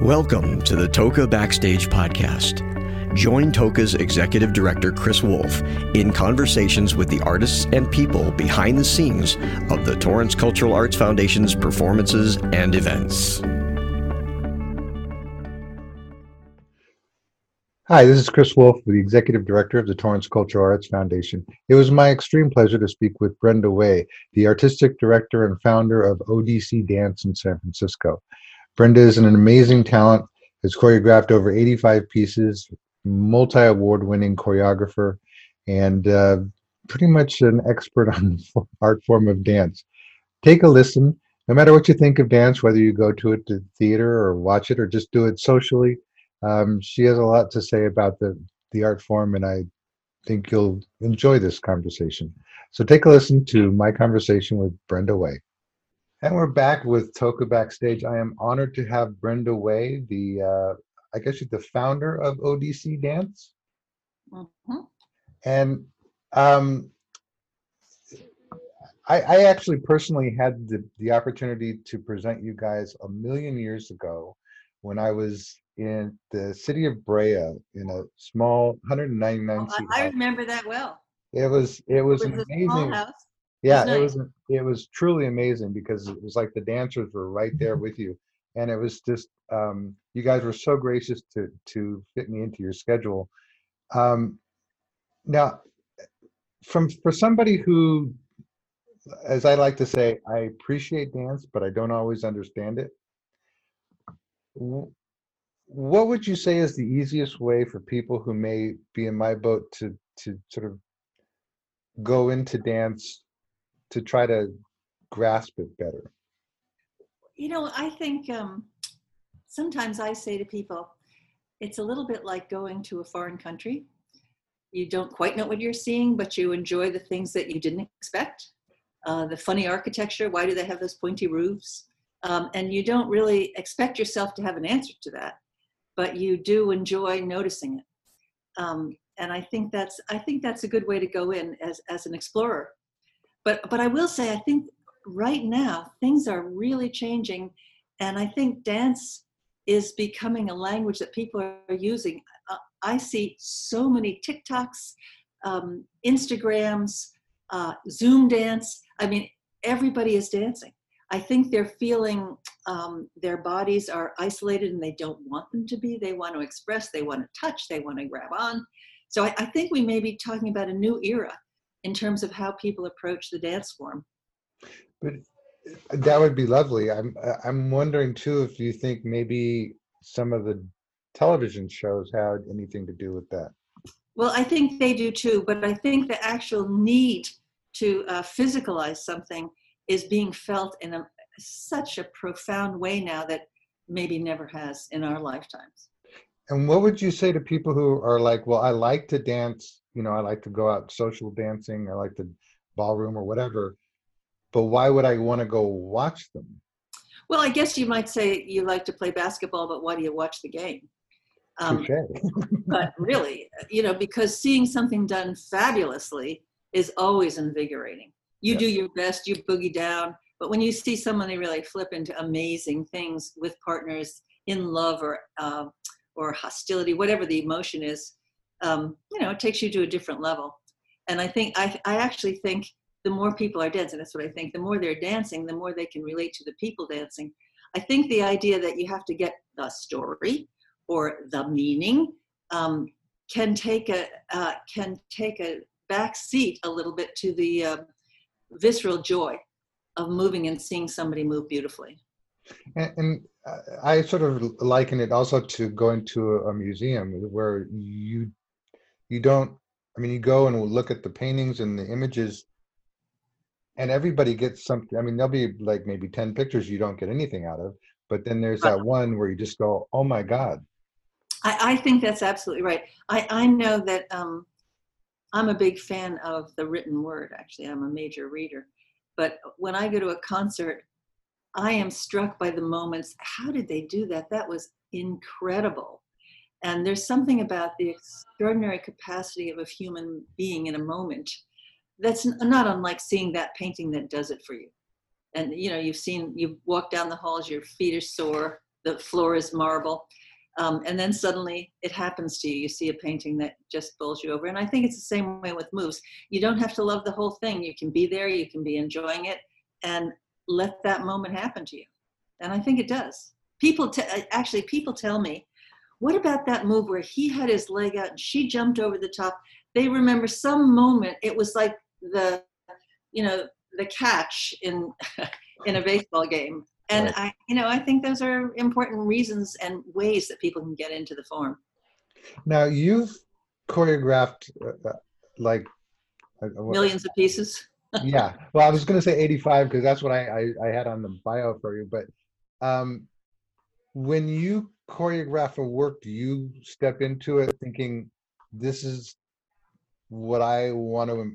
Welcome to the Toca Backstage Podcast. Join Toca's Executive Director Chris Wolf in conversations with the artists and people behind the scenes of the Torrance Cultural Arts Foundation's performances and events. Hi, this is Chris Wolf, the Executive Director of the Torrance Cultural Arts Foundation. It was my extreme pleasure to speak with Brenda Way, the Artistic Director and founder of ODC Dance in San Francisco. Brenda is an amazing talent, has choreographed over 85 pieces, multi award winning choreographer, and uh, pretty much an expert on the art form of dance. Take a listen. No matter what you think of dance, whether you go to it to theater or watch it or just do it socially, um, she has a lot to say about the, the art form, and I think you'll enjoy this conversation. So take a listen to my conversation with Brenda Way. And we're back with Toca Backstage. I am honored to have Brenda Way, the uh, I guess she's the founder of ODC Dance. Mm-hmm. And um, I, I, actually personally had the, the opportunity to present you guys a million years ago when I was in the city of Brea in a small 199 oh, I, I remember that well. It was it was, it was amazing. Yeah, it was it was truly amazing because it was like the dancers were right there with you, and it was just um, you guys were so gracious to to fit me into your schedule. Um, now, from for somebody who, as I like to say, I appreciate dance, but I don't always understand it. What would you say is the easiest way for people who may be in my boat to to sort of go into dance to try to grasp it better? You know, I think um, sometimes I say to people, it's a little bit like going to a foreign country. You don't quite know what you're seeing, but you enjoy the things that you didn't expect. Uh, the funny architecture, why do they have those pointy roofs? Um, and you don't really expect yourself to have an answer to that, but you do enjoy noticing it. Um, and I think that's I think that's a good way to go in as as an explorer but but I will say I think right now things are really changing, and I think dance is becoming a language that people are using. I see so many TikToks, um, Instagrams, uh, Zoom dance. I mean, everybody is dancing. I think they're feeling um, their bodies are isolated and they don't want them to be. They want to express, they want to touch, they want to grab on. So I, I think we may be talking about a new era in terms of how people approach the dance form. But uh, that would be lovely. I'm uh, I'm wondering too if you think maybe some of the television shows had anything to do with that. Well, I think they do too, but I think the actual need to uh, physicalize something is being felt in a, such a profound way now that maybe never has in our lifetimes. And what would you say to people who are like, well, I like to dance you know, I like to go out social dancing, I like the ballroom or whatever. But why would I want to go watch them? Well, I guess you might say you like to play basketball, but why do you watch the game? Um, but really, you know, because seeing something done fabulously is always invigorating. You yes. do your best, you boogie down, but when you see someone they really flip into amazing things with partners in love or uh, or hostility, whatever the emotion is, um, you know, it takes you to a different level. And I think, I, I actually think the more people are dancing, that's what I think, the more they're dancing, the more they can relate to the people dancing. I think the idea that you have to get the story or the meaning um, can take a uh, can take a back seat a little bit to the uh, visceral joy of moving and seeing somebody move beautifully. And, and, I sort of liken it also to going to a museum where you you don't i mean you go and look at the paintings and the images and everybody gets something i mean there'll be like maybe 10 pictures you don't get anything out of but then there's that one where you just go oh my god. I, I think that's absolutely right. I, I know that um, i'm a big fan of the written word actually. I'm a major reader. But when i go to a concert i am struck by the moments how did they do that? That was incredible and there's something about the extraordinary capacity of a human being in a moment that's not unlike seeing that painting that does it for you. And you know, you've seen, you've walked down the halls, your feet are sore, the floor is marble. Um, and then suddenly it happens to you. You see a painting that just bowls you over. And I think it's the same way with moves. You don't have to love the whole thing. You can be there, you can be enjoying it, and let that moment happen to you. And I think it does. People t- actually, people tell me, what about that move where he had his leg out and she jumped over the top? They remember some moment. It was like the, you know, the catch in in a baseball game and right. i you know i think those are important reasons and ways that people can get into the form now you've choreographed uh, uh like uh, millions of pieces yeah well i was going to say 85 because that's what I, I, I had on the bio for you but um when you choreograph a work do you step into it thinking this is what i want to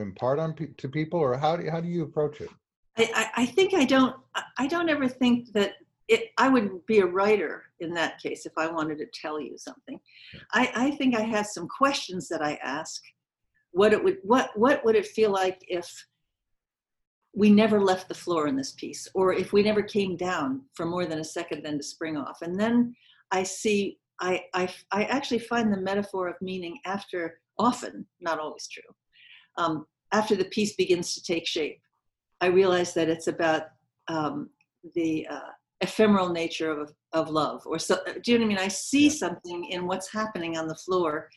impart on pe- to people or how do you, how do you approach it I, I think I don't I don't ever think that it, I would be a writer in that case if I wanted to tell you something. I, I think I have some questions that I ask. What it would what what would it feel like if we never left the floor in this piece, or if we never came down for more than a second then to spring off? And then I see I I, I actually find the metaphor of meaning after often, not always true, um, after the piece begins to take shape I realize that it's about um, the uh, ephemeral nature of, of love. Or so, do you know what I mean? I see something in what's happening on the floor,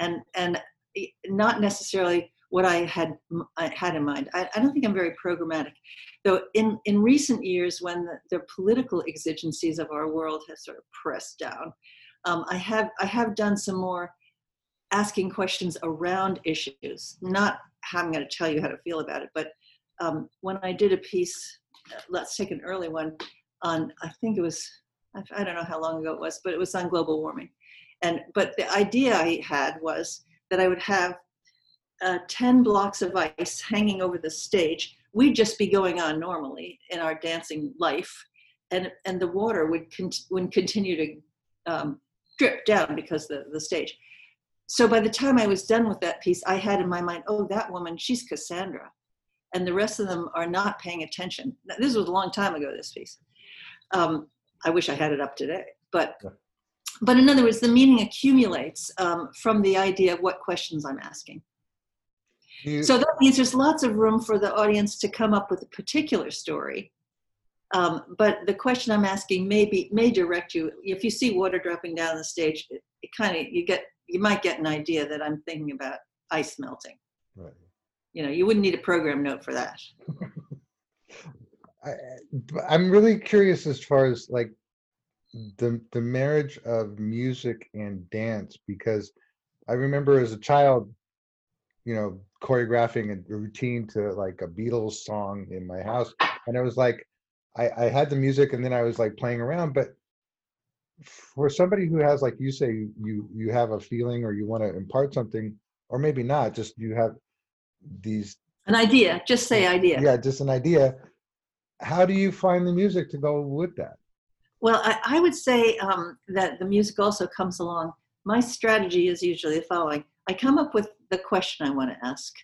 and and not necessarily what I had I had in mind. I, I don't think I'm very programmatic, though. In in recent years, when the, the political exigencies of our world have sort of pressed down, um, I have I have done some more asking questions around issues. Not how I'm going to tell you how to feel about it, but um, when I did a piece, uh, let's take an early one on, I think it was, I don't know how long ago it was, but it was on global warming. And, but the idea I had was that I would have uh, 10 blocks of ice hanging over the stage. We'd just be going on normally in our dancing life. And, and the water would, con- would continue to um, drip down because the, the stage. So by the time I was done with that piece, I had in my mind, oh, that woman, she's Cassandra and the rest of them are not paying attention. Now, this was a long time ago, this piece. Um, I wish I had it up today. But, but in other words, the meaning accumulates um, from the idea of what questions I'm asking. You, so that means there's lots of room for the audience to come up with a particular story. Um, but the question I'm asking may be, may direct you. If you see water dropping down the stage, it, it kind of you get you might get an idea that I'm thinking about ice melting. Right you know you wouldn't need a program note for that I, i'm really curious as far as like the the marriage of music and dance because i remember as a child you know choreographing a routine to like a beatles song in my house and it was like i i had the music and then i was like playing around but for somebody who has like you say you you have a feeling or you want to impart something or maybe not just you have these an idea just say idea. yeah just an idea how do you find the music to go with that? Well i, I would say um, that the music also comes along. My strategy is usually the following. I come up with the question i want to ask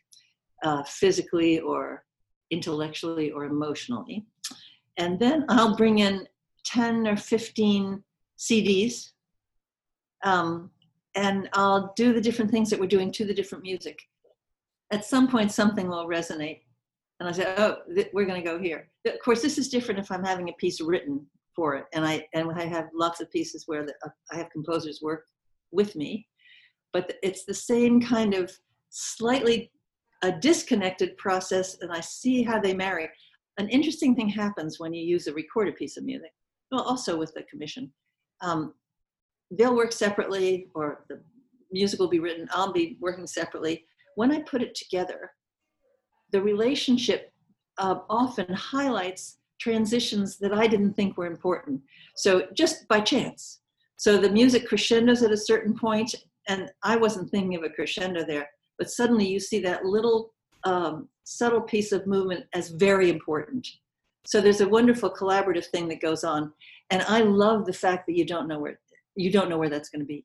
uh, physically or intellectually or emotionally. And then i'll bring in 10 or 15 cds um, and i'll do the different things that we're doing to the different music. At some point something will resonate and i say oh th- we're going to go here. Of course this is different if i'm having a piece written for it and i and i have lots of pieces where the, uh, i have composers work with me but it's the same kind of slightly a disconnected process and i see how they marry an interesting thing happens when you use a recorded piece of music well also with the commission um, they'll work separately or the music will be written i'll be working separately when I put it together, the relationship uh, often highlights transitions that I didn't think were important. So just by chance. So the music crescendos at a certain point, and I wasn't thinking of a crescendo there, but suddenly you see that little um, subtle piece of movement as very important. So there's a wonderful collaborative thing that goes on, and I love the fact that you don't know where you don't know where that's going to be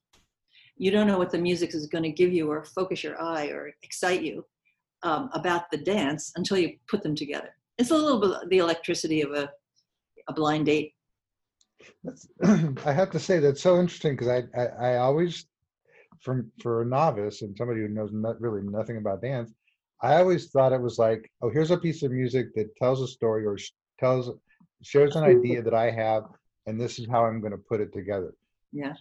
you don't know what the music is going to give you or focus your eye or excite you um, about the dance until you put them together. It's a little bit the electricity of a, a blind date. I have to say that's so interesting because I, I I always from for a novice and somebody who knows not really nothing about dance, I always thought it was like, oh, here's a piece of music that tells a story or sh- tells shares an idea that I have, and this is how I'm going to put it together. Yeah.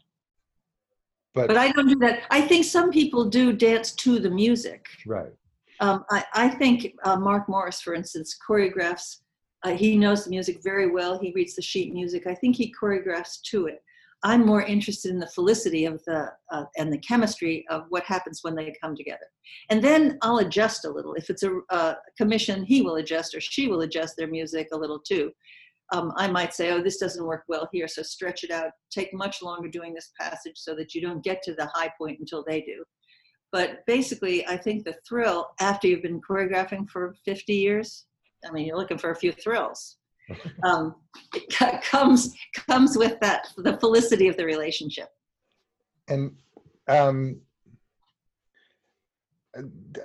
But, But I don't do that. I think some people do dance to the music. right, Um, I, I think uh, Mark Morris, for instance, choreographs. Uh, he knows the music very well. He reads the sheet music. I think he choreographs to it. I'm more interested in the felicity of the uh, and the chemistry of what happens when they come together, and then I'll adjust a little. If it's a, commission, he will adjust or she will adjust their music a little too. Um, I might say, "Oh, this doesn't work well here," so stretch it out. Take much longer doing this passage so that you don't get to the high point until they do. But basically, I think the thrill after you've been choreographing for 50 years, I mean, you're looking for a few thrills. Um, it comes comes with that the felicity of the relationship. and um,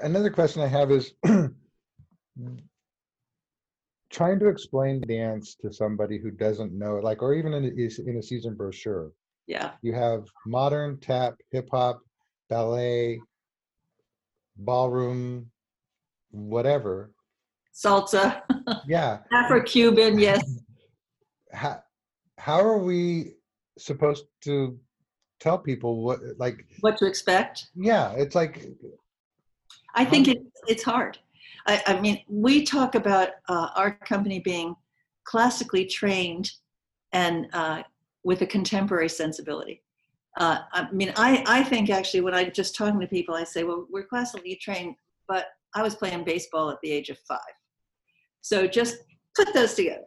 another question I have is trying to explain dance to somebody who doesn't know it, like, or even in a, in a season brochure. Yeah, You have modern tap, hip hop, ballet, ballroom, whatever. Salsa, Yeah. Afro-Cuban, yes. How, how are we supposed to tell people what, like, What to expect? yeah, it's like, I think it, it's hard. I, I mean, we talk about uh, our company being classically trained and uh, with a contemporary sensibility. Uh, I mean, I, I think actually when I'm just talking to people, I say, well, we're classically trained, but I was playing baseball at the age of five. So just put those together.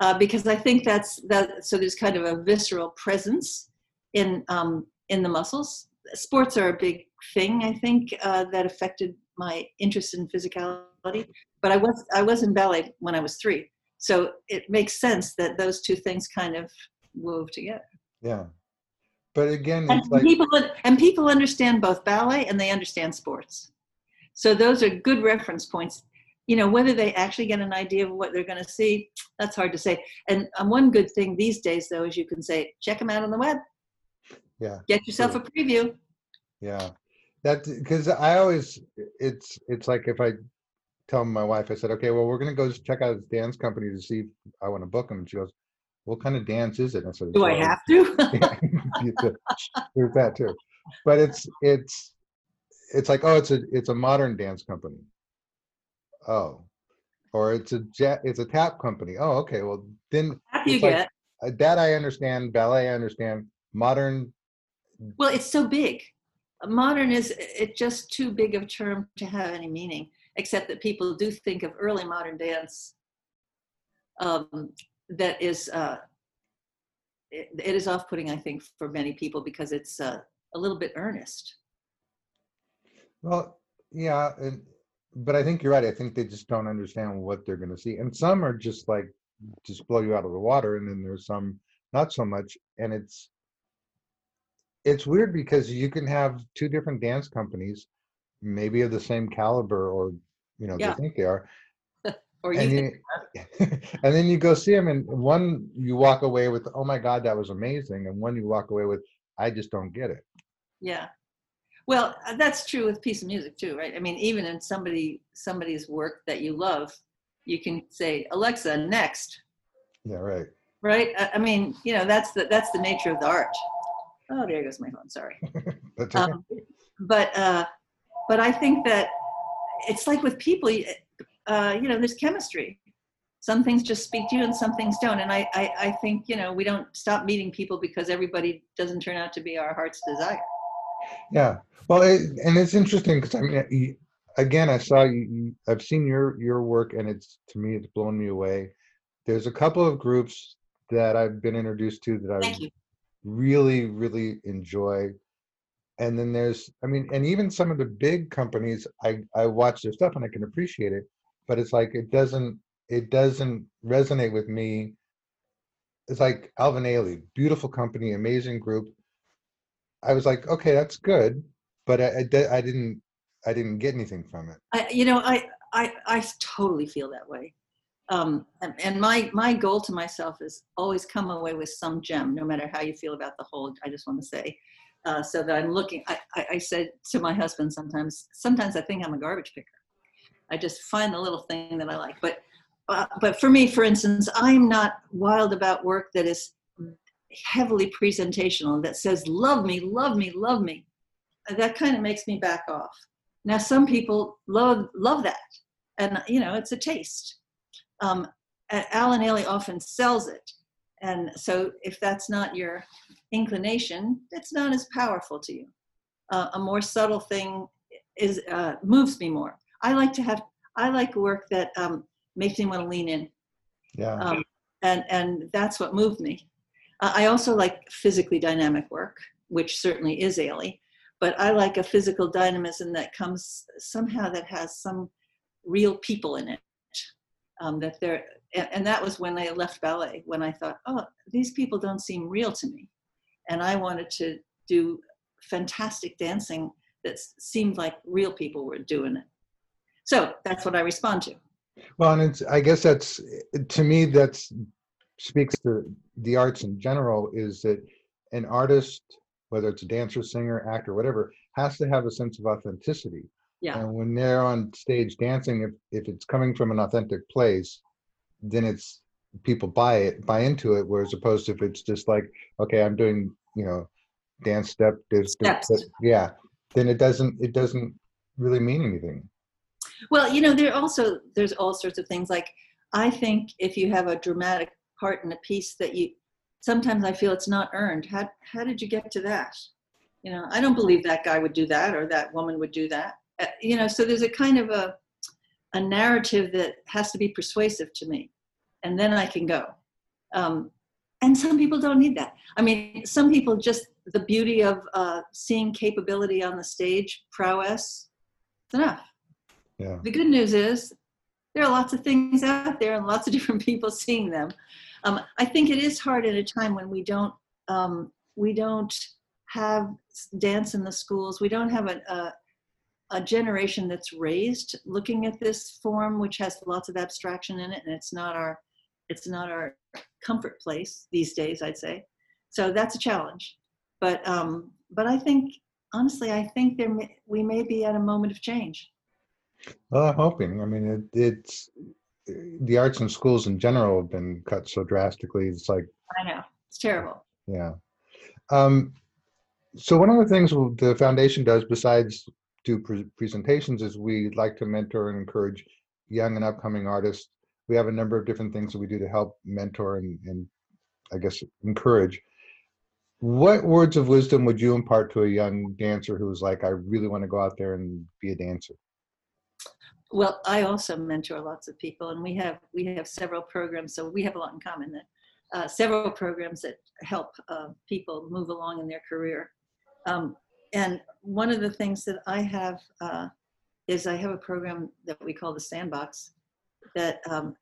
Uh, because I think that's that. So there's kind of a visceral presence in um, in the muscles. Sports are a big thing. I think uh, that affected my interest in physicality. But I was I was in ballet when I was three, so it makes sense that those two things kind of wove together. yeah. But again, And like, people and people understand both ballet and they understand sports. So those are good reference points. You know, whether they actually get an idea of what they're going to see, that's hard to say. And um, one good thing these days, though, is you can say, check them out on the web. yeah. Get yourself a preview. Yeah, that because I always it's it's like if I tell my wife, I said, okay, well, we're gonna go check out this dance company to see if I want to book them. And she goes, what kind of dance is it? And I said, Do I have to? yeah, you could- There's that too, but it's it's it's like oh, it's a it's a modern dance company. Oh, or it's a jet it's a tap company. Oh, okay, well then After you like- get, uh, that I understand. Ballet I understand. Modern well, it's so big. Modern is it's just too big of a term to have any meaning, except that people do think of early modern dance um, that is uh, it, it is off-putting, I think, for many people because it's uh, a little bit earnest. Well, yeah, and but I think you're right. I think they just don't understand what they're going to see, and some are just like just blow you out of the water, and then there's some not so much, and it's it's weird because you can have two different dance companies, maybe of the same caliber, or you know Yeah. they think they are, Or and you, and then you go see them, and one you walk away with, oh my god, that was amazing, and one you walk away with, I just don't get it. yeah. Well, uh, that's true with piece of music too, right? I mean, even in somebody somebody's work that you love, you can say, Alexa, next, Yeah, right. right? I, I mean, you know, that's the that's the nature of the art. Oh, there goes my phone. Sorry. That's. Um, but uh, but I think that it's like with people, uh, you know, there's chemistry. Some things just speak to you, and some things don't. And I, I I think you know we don't stop meeting people because everybody doesn't turn out to be our heart's desire. Yeah, well, it, and it's interesting because I mean, again, I saw you. I've seen your your work, and it's to me, it's blown me away. There's a couple of groups that I've been introduced to that I really, really enjoy, and then there's, I mean, and even some of the big companies, I I watch their stuff and I can appreciate it, but it's like it doesn't it doesn't resonate with me. It's like Alvin Ailey, beautiful company, amazing group. I was like, okay, that's good, but I, I, I didn't I didn't get anything from it. I, you know, I, I, I totally feel that way. Um, and, and my my goal to myself is always come away with some gem, no matter how you feel about the whole. I just want to say, uh, so that I'm looking. I, I, I said to my husband sometimes. Sometimes I think I'm a garbage picker. I just find the little thing that I like. But uh, but for me, for instance, I'm not wild about work that is heavily presentational that says love me, love me, love me. That kind of makes me back off. Now, some people love love that, and you know, it's a taste. Um, Alvin Ailey often sells it, and so if that's not your inclination, it's not as powerful to you. Uh, a more subtle thing is uh, moves me more. I like to have I like work that um, makes me want to lean in. Yeah. Um, and and that's what moved me. Uh, I also like physically dynamic work, which certainly is Ailey but I like a physical dynamism that comes somehow that has some real people in it. Um, that they're, and that was when I left ballet, when I thought, oh, these people don't seem real to me. And I wanted to do fantastic dancing that seemed like real people were doing it. So that's what I respond to. Well, and it's, I guess that's, to me, that's speaks to the arts in general is that an artist whether it's a dancer, singer, actor, whatever, has to have a sense of authenticity. Yeah. And when they're on stage dancing, if, if it's coming from an authentic place, then it's people buy it, buy into it. Whereas opposed to if it's just like, okay, I'm doing, you know, dance step, Steps. this, yeah, then it doesn't, it doesn't really mean anything. Well, you know, there also there's all sorts of things. Like I think if you have a dramatic part in a piece that you sometimes I feel it's not earned. How, how did you get to that? You know, I don't believe that guy would do that or that woman would do that. Uh, you know, so there's a kind of a, a narrative that has to be persuasive to me. And then I can go. Um, and some people don't need that. I mean, some people just, the beauty of uh, seeing capability on the stage, prowess, it's enough. Yeah. The good news is there are lots of things out there and lots of different people seeing them. Um, I think it is hard at a time when we don't um, we don't have dance in the schools. We don't have a, a, a generation that's raised looking at this form, which has lots of abstraction in it, and it's not our it's not our comfort place these days. I'd say so. That's a challenge, but um, but I think honestly, I think there may, we may be at a moment of change. Well, I'm hoping. I mean, it, it's the arts and schools in general have been cut so drastically. It's like, I know it's terrible. yeah. Um, so one of the things the foundation does besides do pre- presentations is we like to mentor and encourage young and upcoming artists. We have a number of different things that we do to help mentor and, and I guess encourage. What words of wisdom would you impart to a young dancer who's like, I really want to go out there and be a dancer? Well, I also mentor lots of people, and we have we have several programs, so we have a lot in common. That uh, several programs that help uh, people move along in their career. Um, and one of the things that I have uh, is I have a program that we call the Sandbox that um,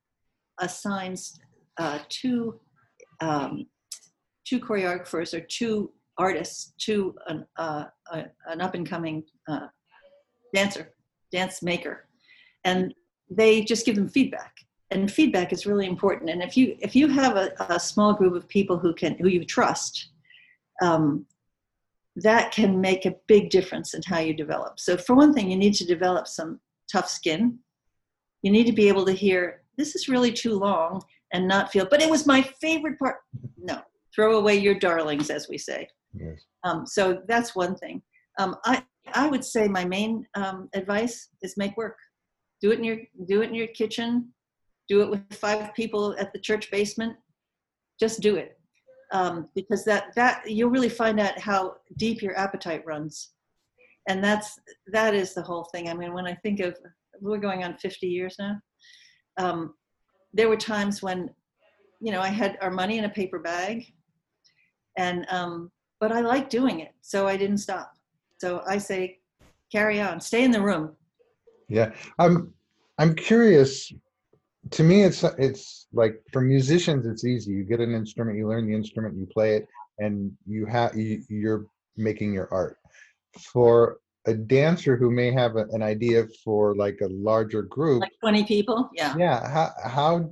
assigns uh, two um, two choreographers or two artists to an, uh, an up and coming uh, dancer, dance maker and they just give them feedback. And feedback is really important. And if you if you have a, a small group of people who can who you trust um, that can make a big difference in how you develop. So for one thing you need to develop some tough skin. You need to be able to hear this is really too long and not feel but it was my favorite part. No. Throw away your darlings as we say. Yes. um, so that's one thing. Um, I, I would say my main um, advice is make work do it in your do it in your kitchen. Do it with five people at the church basement. Just do it. Um, because that that you'll really find out how deep your appetite runs. And that's that is the whole thing. I mean when i think of we're going on 50 years now. Um, there were times when you know i had our money in a paper bag. And um, but i like doing it so i didn't stop. So i say carry on. Stay in the room. Yeah, I'm I'm curious. To me, it's it's like for musicians, it's easy. You get an instrument, you learn the instrument, you play it, and you have you, you're making your art. For a dancer who may have a, an idea for like a larger group, Like 20 people? Yeah. yeah, how how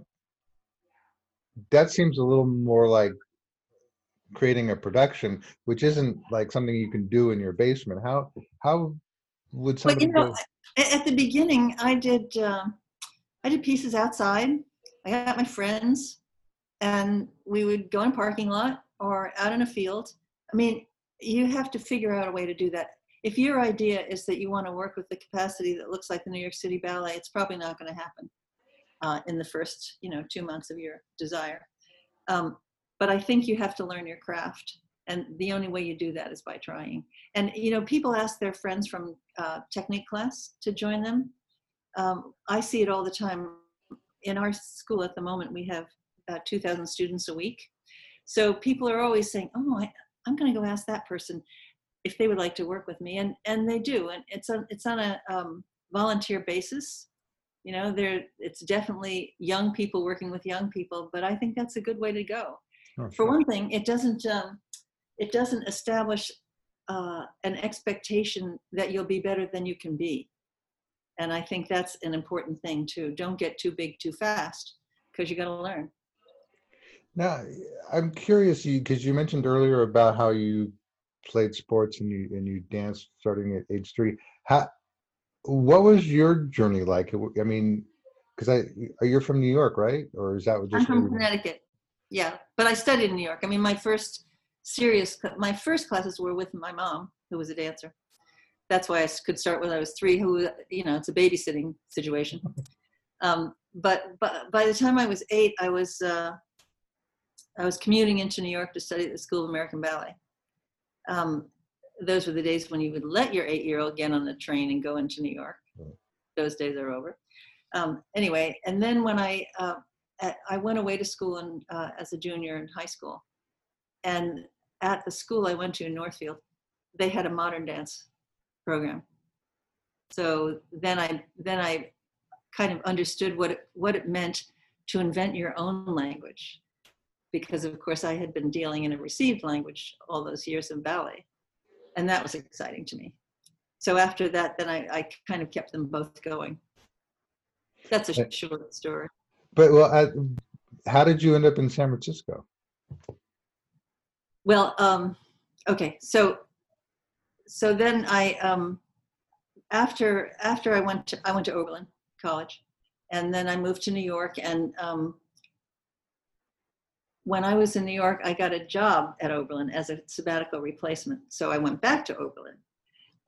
that seems a little more like creating a production, which isn't like something you can do in your basement. How how would But somebody you know, at the beginning, I did um I did pieces outside. I got my friends, and we would go in a parking lot or out in a field. I mean, you have to figure out a way to do that. If your idea is that you want to work with the capacity that looks like the New York City Ballet, it's probably not going to happen uh, in the first, you know, two months of your desire. Um, but I think you have to learn your craft, and the only way you do that is by trying. And you know, people ask their friends from uh, technique class to join them. Um, I see it all the time. In our school at the moment, we have uh, 2,000 students a week. So people are always saying, "Oh, I, I'm going to go ask that person if they would like to work with me," and and they do. And it's on it's on a um, volunteer basis. You know, there it's definitely young people working with young people, but I think that's a good way to go Oh, for sure. one thing, it doesn't um, it doesn't establish uh, an expectation that you'll be better than you can be, and I think that's an important thing too. Don't get too big too fast because you got to learn. Now, I'm curious, because you mentioned earlier about how you played sports and you and you danced starting at age three. How, what was your journey like? I mean, because I you're from New York, right? Or is that what? I'm from Connecticut, yeah, but I studied in New York. I mean, my first serious my first classes were with my mom, who was a dancer. That's why I could start when I was three. Who you know, it's a babysitting situation. Um, but but by the time I was eight, I was uh, I was commuting into New York to study at the School of American Ballet. Um, those were the days when you would let your eight-year-old get on the train and go into New York. Those days are over. Um, anyway, and then when I uh, I went away to school in, uh, as a junior in high school, and at the school I went to in Northfield, they had a modern dance program. So then I then I kind of understood what it, what it meant to invent your own language because of course I had been dealing in a received language all those years in ballet. And that was exciting to me. So after that, then I, I kind of kept them both going. That's a short story. But well, I, how did you end up in San Francisco? Well, um, okay, so so then I um, after after I went to I went to Oberlin College, and then I moved to New York. And um, when I was in New York, I got a job at Oberlin as a sabbatical replacement. So I went back to Oberlin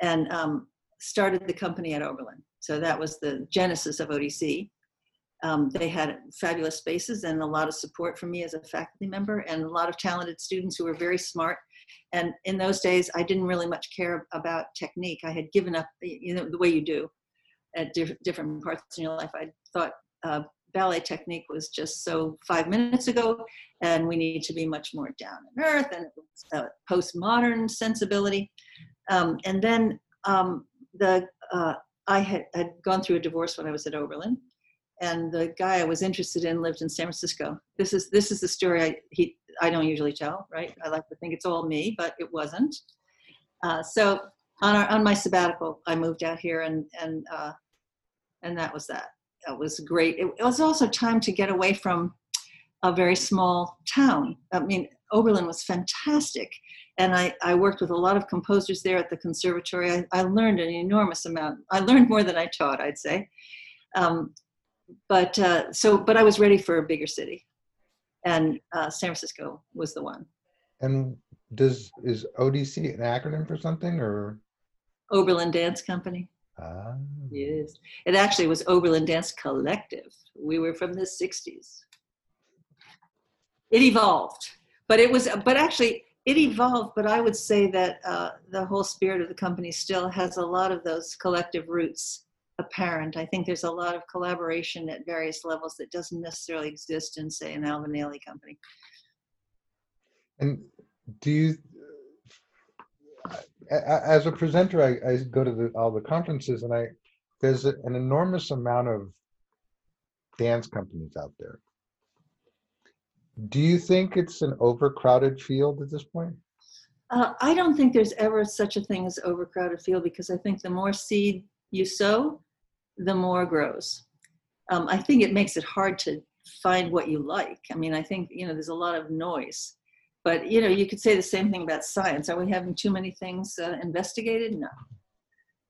and um, started the company at Oberlin. So that was the genesis of ODC. Um, they had fabulous spaces and a lot of support from me as a faculty member and a lot of talented students who were very smart. And in those days, I didn't really much care about technique. I had given up, you know, the way you do at diff- different parts in your life. I thought uh, ballet technique was just so five minutes ago, and we need to be much more down in earth and uh, postmodern sensibility. Um, and then um, the uh, I had, had gone through a divorce when I was at Oberlin, and the guy I was interested in lived in San Francisco. This is this is the story I he I don't usually tell, right? I like to think it's all me, but it wasn't. Uh, so on our on my sabbatical, I moved out here, and and uh, and that was that. That was great. It, it was also time to get away from a very small town. I mean, Oberlin was fantastic, and I, I worked with a lot of composers there at the conservatory. I, I learned an enormous amount. I learned more than I taught, I'd say. Um, but uh, so, but I was ready for a bigger city, and uh, San Francisco was the one. And does is ODC an acronym for something or? Oberlin Dance Company. Ah, Yes, it actually was Oberlin Dance Collective. We were from the '60s. It evolved, but it was, but actually, it evolved. But I would say that uh, the whole spirit of the company still has a lot of those collective roots apparent. I think there's a lot of collaboration at various levels that doesn't necessarily exist in, say, an Alvin Ailey company. And do you, as a presenter, I, I go to the, all the conferences and I, there's an enormous amount of dance companies out there. Do you think it's an overcrowded field at this point? Uh, I don't think there's ever such a thing as overcrowded field because I think the more seed you sow, the more grows. Um, I think it makes it hard to find what you like. I mean, I think you know there's a lot of noise, but you know you could say the same thing about science. Are we having too many things uh, investigated? No.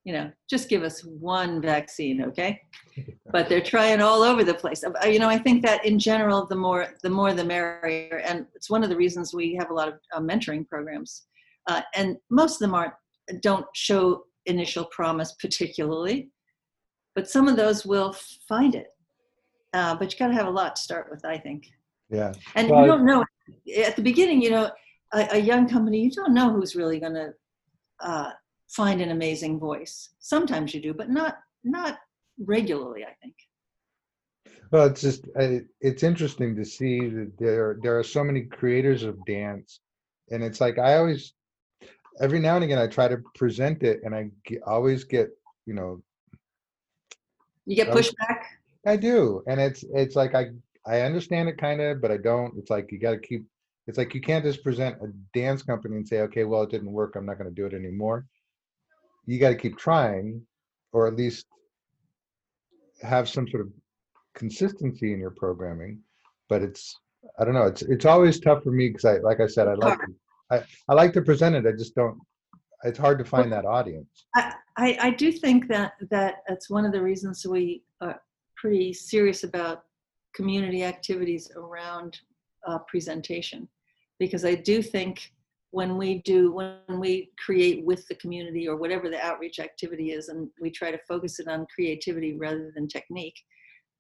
You know, just give us one vaccine, okay? But they're trying all over the place. Uh, you know, I think that in general, the more the more the merrier, and it's one of the reasons we have a lot of uh, mentoring programs, uh, and most of them aren't don't show initial promise particularly, but some of those will find it uh, but you got to have a lot to start with, I think. Yeah. And well, you don't know at the beginning, you know, a, a young company, you don't know who's really going to uh, find an amazing voice. Sometimes you do, but not not regularly. I think. Well, it's just it's interesting to see that there there are so many creators of dance, and it's like I always every now and again I try to present it, and I always get you know. You get pushback. I do, and it's it's like I I understand it kind of, but I don't. It's like you got to keep. It's like you can't just present a dance company and say, okay, well, it didn't work. I'm not going to do it anymore. You got to keep trying, or at least have some sort of consistency in your programming. But it's I don't know. It's it's always tough for me because I like I said I like to, I I like to present it. I just don't. It's hard to find that audience. I, I, I do think that that that's one of the reasons we are pretty serious about community activities around uh, presentation because I do think when we do when we create with the community or whatever the outreach activity is and we try to focus it on creativity rather than technique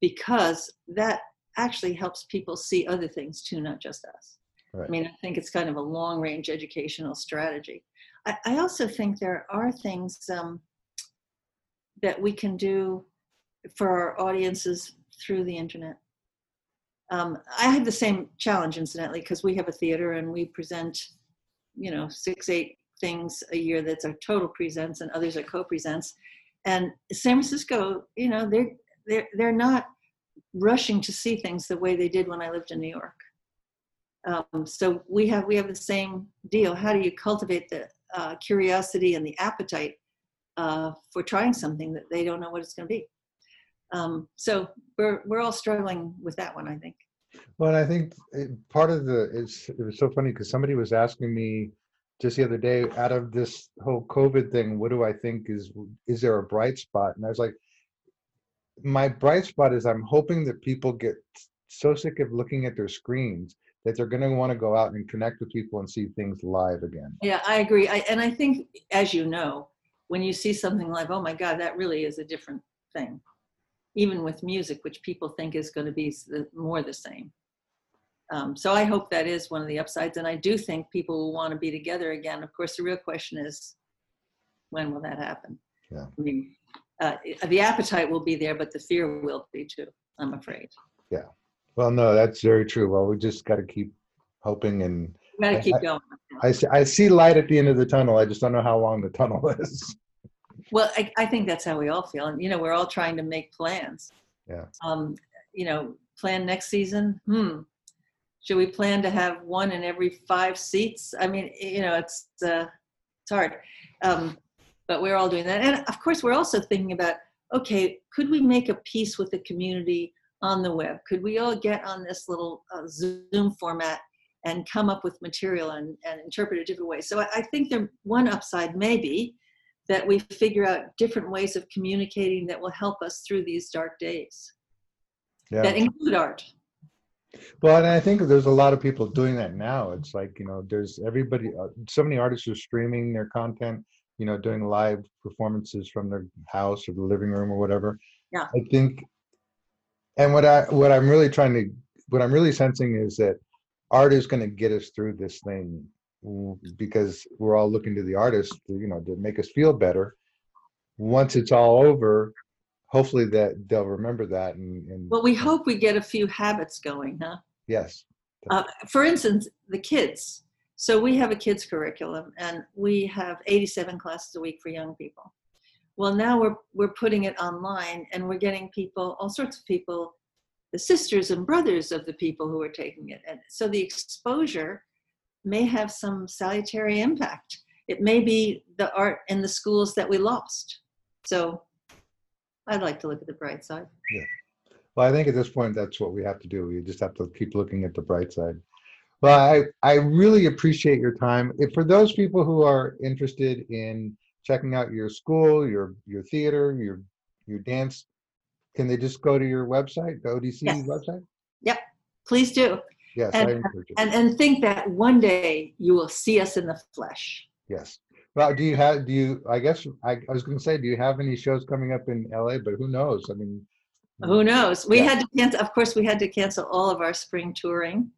because that actually helps people see other things too not just us right. i mean i think it's kind of a long range educational strategy i, I also think there are things um, that we can do for our audiences through the internet. Um, I have the same challenge, incidentally, because we have a theater and we present, you know, six, eight things a year that's our total presents and others are co-presents. And San Francisco, you know, they're they're they're not rushing to see things the way they did when I lived in New York. Um, so we have we have the same deal. How do you cultivate the uh, curiosity and the appetite uh, for trying something that they don't know what it's going to be? Um, so we're we're all struggling with that one, I think. Well, I think it, part of the it's it was so funny because somebody was asking me just the other day out of this whole COVID thing, what do I think is is there a bright spot? And I was like, my bright spot is I'm hoping that people get so sick of looking at their screens that they're going to want to go out and connect with people and see things live again. Yeah, I agree. I, and I think, as you know, when you see something like, oh my God, that really is a different thing even with music, which people think is going to be more the same. Um, so I hope that is one of the upsides, and I do think people will want to be together again. Of course, the real question is, when will that happen? Yeah. I mean, uh, the appetite will be there, but the fear will be too. I'm afraid. Yeah. Well, no, that's very true. Well, we just got to keep hoping and. Got to keep going. I, I, see, I see light at the end of the tunnel. I just don't know how long the tunnel is. Well, I, I think that's how we all feel. And, you know, we're all trying to make plans. Yeah. Um, you know, plan next season. Hmm. Should we plan to have one in every five seats? I mean, you know, it's, uh, it's hard. Um, but we're all doing that. And of course, we're also thinking about, okay, could we make a piece with the community on the web? Could we all get on this little uh, Zoom format and come up with material and, and interpret it different ways? So I, I think there one upside may be that we figure out different ways of communicating that will help us through these dark days yeah. that include art well and i think there's a lot of people doing that now it's like you know there's everybody uh, so many artists are streaming their content you know doing live performances from their house or the living room or whatever yeah i think and what i what i'm really trying to what i'm really sensing is that art is going to get us through this thing because we're all looking to the artist, to, you know, to make us feel better. Once it's all over, hopefully that they'll remember that. And, and well, we hope we get a few habits going, huh? Yes. Uh, for instance, the kids. So we have a kids curriculum, and we have 87 classes a week for young people. Well, now we're we're putting it online, and we're getting people, all sorts of people, the sisters and brothers of the people who are taking it, and so the exposure may have some salutary impact. It may be the art in the schools that we lost. So I'd like to look at the bright side. Yeah. Well, I think at this point, that's what we have to do. We just have to keep looking at the bright side. Well, I, I really appreciate your time. If for those people who are interested in checking out your school, your your theater, your your dance, can they just go to your website, the ODC Yes. website? Yep, please do. Yes, I And- encourage it. And, and think that one day you will see us in the flesh. Yes. Well, do you have, do you, I guess, I, I was gonna say, do you have any shows coming up in LA? But who knows? I mean. Who knows? We Yeah. had to cancel, of course, we had to cancel all of our spring touring.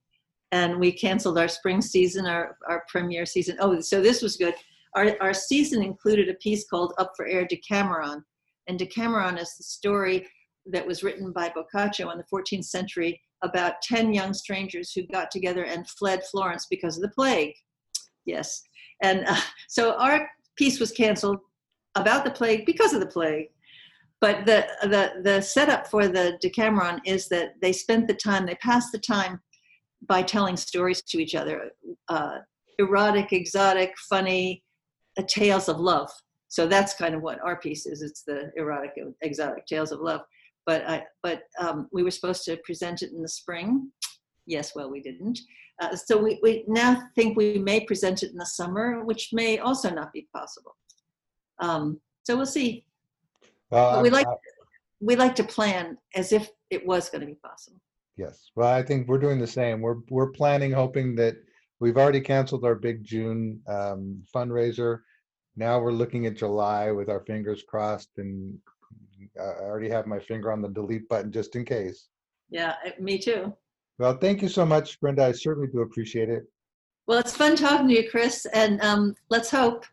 And we canceled our spring season, our, our premiere season. Oh, so this was good. Our, our season included a piece called Up for Air Decameron. And Decameron is the story that was written by Boccaccio in the 14th century about 10 young strangers who got together and fled Florence because of the plague. Yes. And uh, so our piece was canceled about the plague because of the plague. But the, the, the setup for the Decameron is that they spent the time, they passed the time by telling stories to each other uh, erotic, exotic, funny tales of love. So that's kind of what our piece is. It's the erotic, exotic tales of love. But I, but um, we were supposed to present it in the spring. Yes, well, we didn't. Uh, so we, we now think we may present it in the summer, which may also not be possible. Um, so we'll see. Well, we like I- we like to plan as if it was going to be possible. Yes, well, I think we're doing the same. We're, we're planning, hoping that we've already canceled our big June um, fundraiser. Now we're looking at July with our fingers crossed and uh, I already have my finger on the delete button just in case. Yeah, me too. Well, thank you so much, Brenda. I certainly do appreciate it. Well, it's fun talking to you, Chris, and um, let's hope.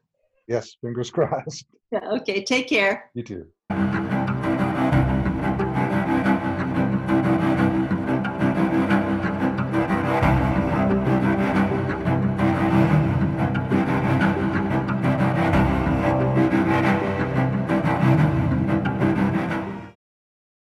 Yes, fingers crossed. Yeah, okay, take care. You too.